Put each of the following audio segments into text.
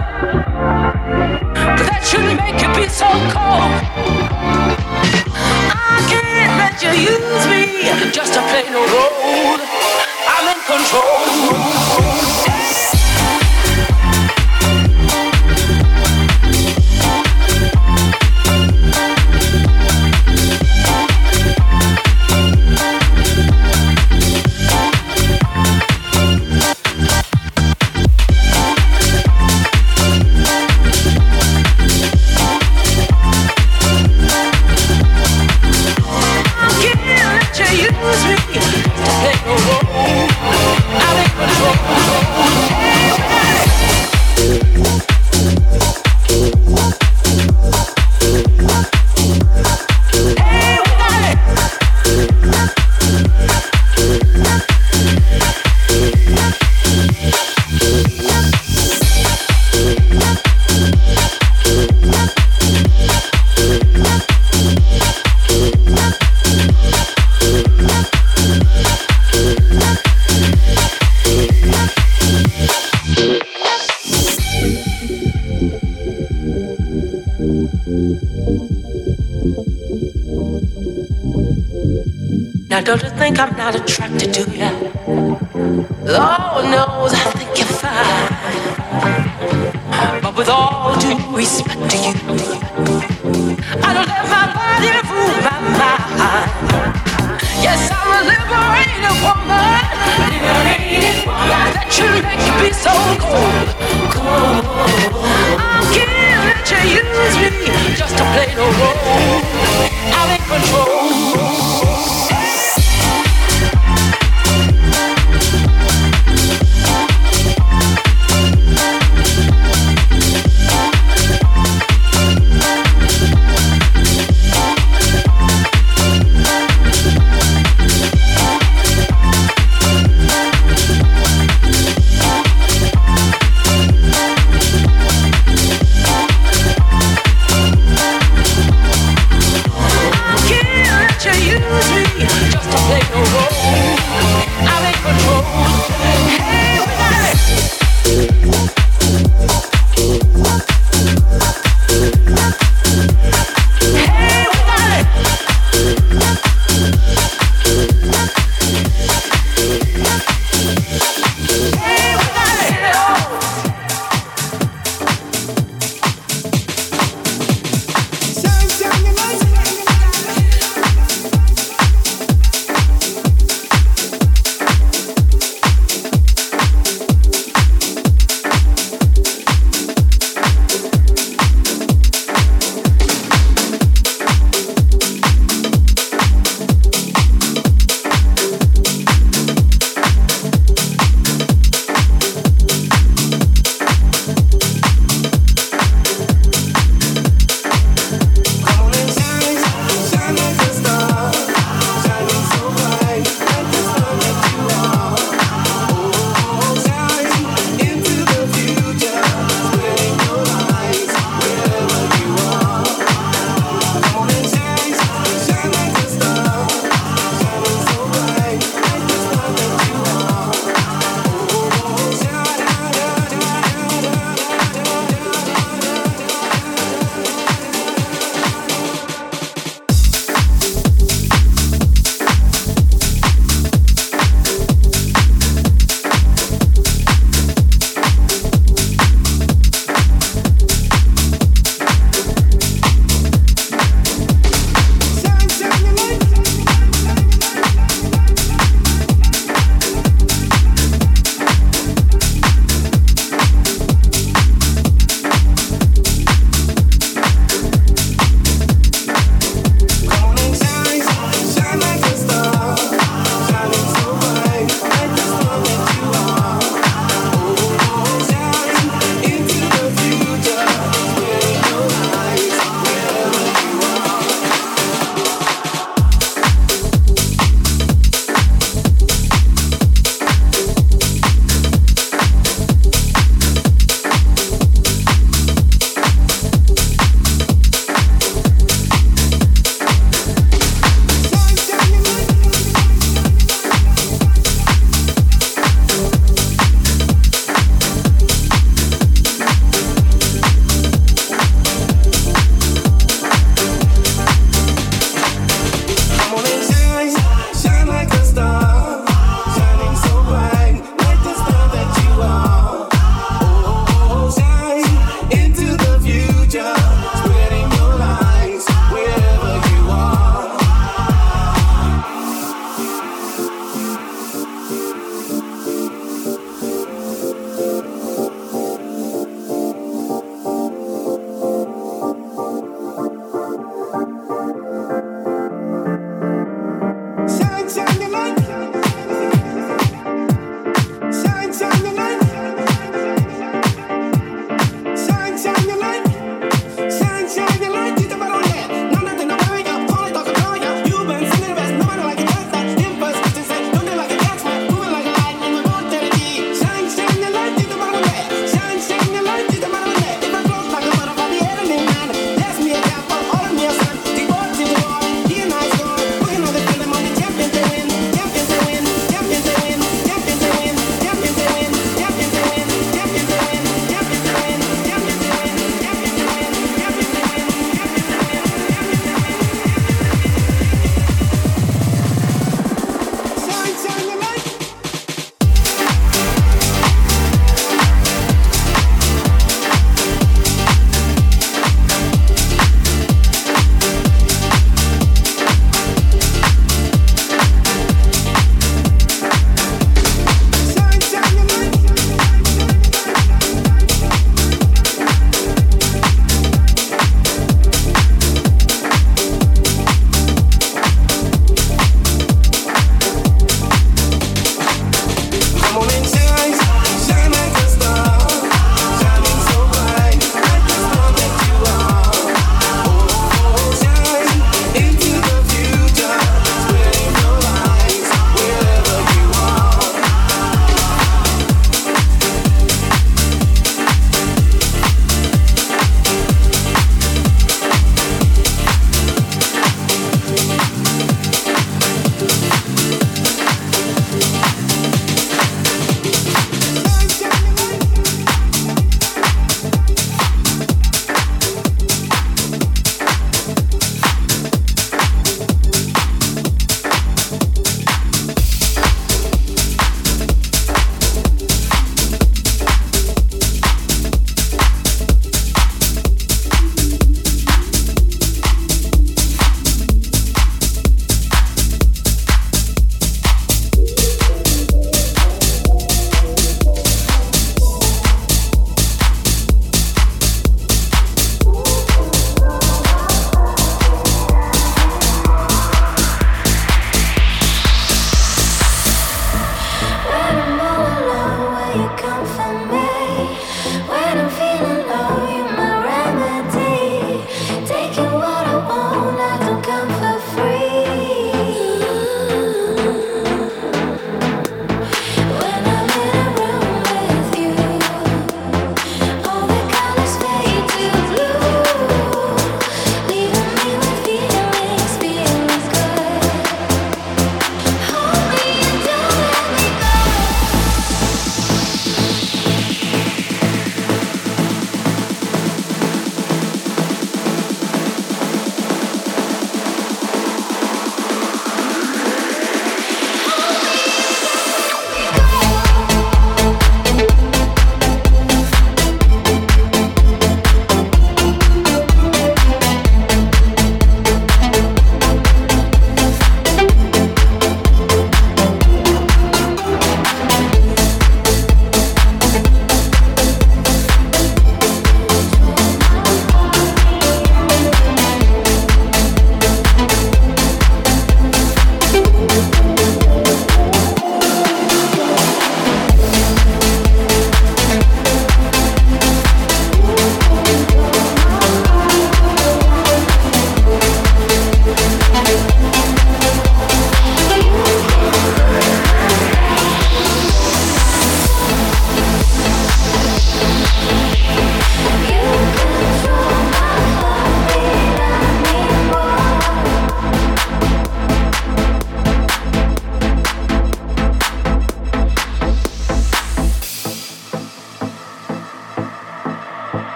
But that shouldn't make you be so cold. I can't let you use me just to play no role.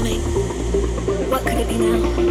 coming. What could it be now?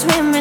swimming.